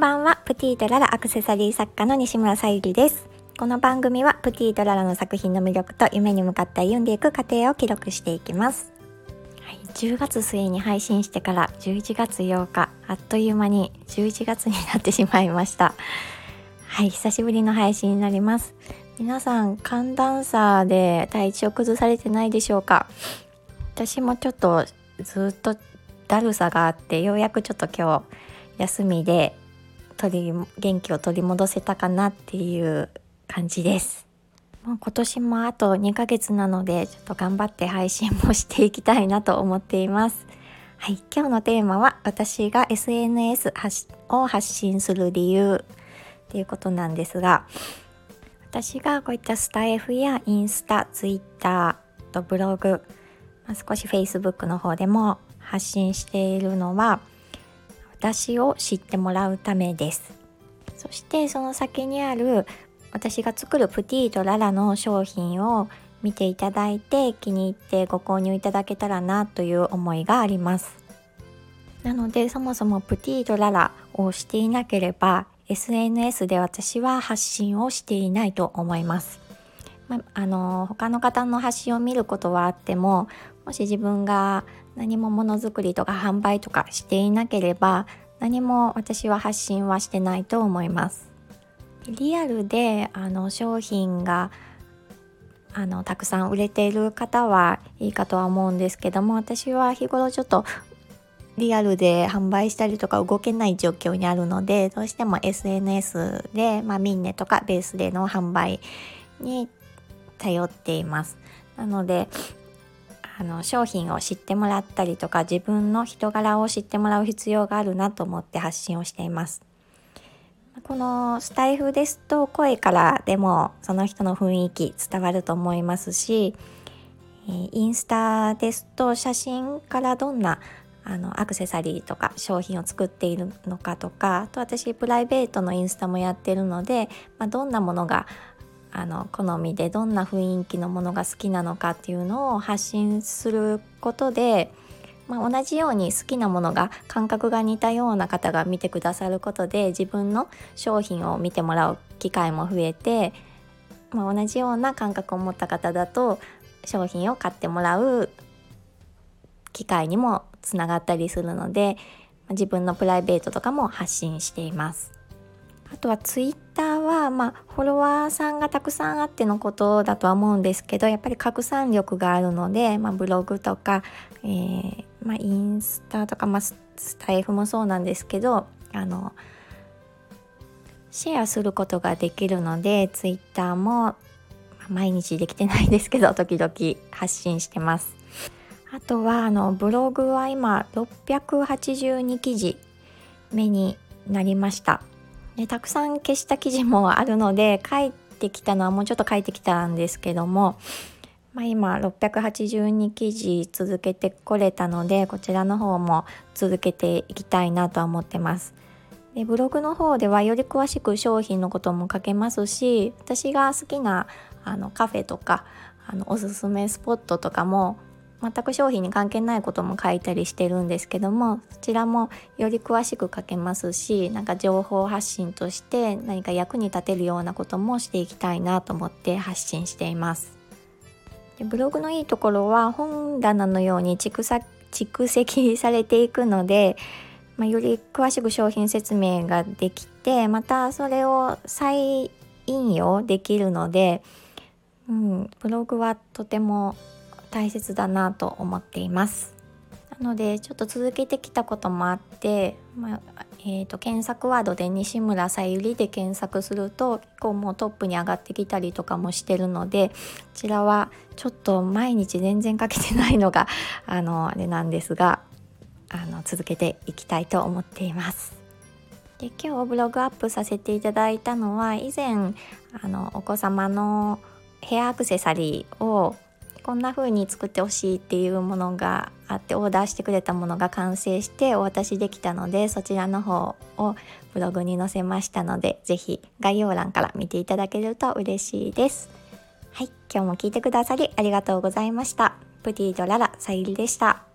んばんは。プティとララアクセサリー作家の西村さゆりです。この番組はプティとララの作品の魅力と夢に向かって歩んでいく過程を記録していきます。はい、10月末に配信してから11月8日あっという間に11月になってしまいました。はい。久しぶりの配信になります。皆さん寒暖差で体調崩されてないでしょうか？私もちょっとずっとだるさがあってようやくちょっと今日休みで取り元気を取り戻せたかなっていう感じです。もう今年もあと2ヶ月なのでちょっと頑張って配信もしていきたいなと思っています。はい今日のテーマは私が SNS を発信する理由っていうことなんですが私がこういったスタイフやインスタ、ツイッターとブログ、まあ、少し Facebook の方でも発信しているのは私を知ってもらうためです。そしてその先にある私が作るプティとララの商品を見ていただいて気に入ってご購入いただけたらなという思いがあります。なのでそもそもプティとララをしていなければ SNS で私は発信をしていないと思います、まあの他の方の発信を見ることはあってももし自分が何もものづくりとか販売とかしていなければ何も私は発信はしてないと思います。リアルであの商品があのたくさん売れている方はいいかとは思うんですけども私は日頃ちょっとリアルで販売したりとか動けない状況にあるのでどうしても SNS で、まあ、ミンネとかベースでの販売に頼っています。なのであの商品を知ってもらったりとか自分の人柄を知ってもらう必要があるなと思って発信をしています。このスタイフですと声からでもその人の雰囲気伝わると思いますしインスタですと写真からどんなあのアクセサリーとか商品を作っているのかとかあと私プライベートのインスタもやってるので、まあ、どんなものがあの好みでどんな雰囲気のものが好きなのかっていうのを発信することで、まあ、同じように好きなものが感覚が似たような方が見てくださることで自分の商品を見てもらう機会も増えて、まあ、同じような感覚を持った方だと商品を買ってもらう機会にもつながったりするので自分のプライベートとかも発信しています。あとはツイッターは、まあ、フォロワーさんがたくさんあってのことだとは思うんですけどやっぱり拡散力があるので、まあ、ブログとか、えー、まあ、インスタとか、まあ、スタイフもそうなんですけどあのシェアすることができるのでツイッターも毎日できてないですけど 時々発信してます。あとはあのブログは今682記事目になりました。でたくさん消した記事もあるので書いてきたのはもうちょっと書いてきたんですけども、まあ、今682記事続けてこれたのでこちらの方も続けていきたいなとは思ってます。でブログの方ではより詳しく商品のことも書けますし私が好きなあのカフェとかあのおすすめスポットとかも全く商品に関係ないことも書いたりしてるんですけどもそちらもより詳しく書けますしなんか情報発信として何か役に立てるようなこともしていきたいなと思って発信しています。でブログのいいところは本棚のように蓄積されていくので、まあ、より詳しく商品説明ができてまたそれを再引用できるので、うん、ブログはとても大切だなと思っていますなのでちょっと続けてきたこともあって、まあ、えーと、検索ワードで西村さゆりで検索すると結構もうトップに上がってきたりとかもしてるのでこちらはちょっと毎日全然かけてないのが あのあれなんですがあの続けていきたいと思っています。で今日ブログアップさせていただいたのは以前あのお子様のヘアアクセサリーをこんな風に作ってほしいっていうものがあってオーダーしてくれたものが完成してお渡しできたのでそちらの方をブログに載せましたので是非概要欄から見ていただけると嬉しいです。はい今日も聞いてくださりありがとうございました。プティとララさゆりでした。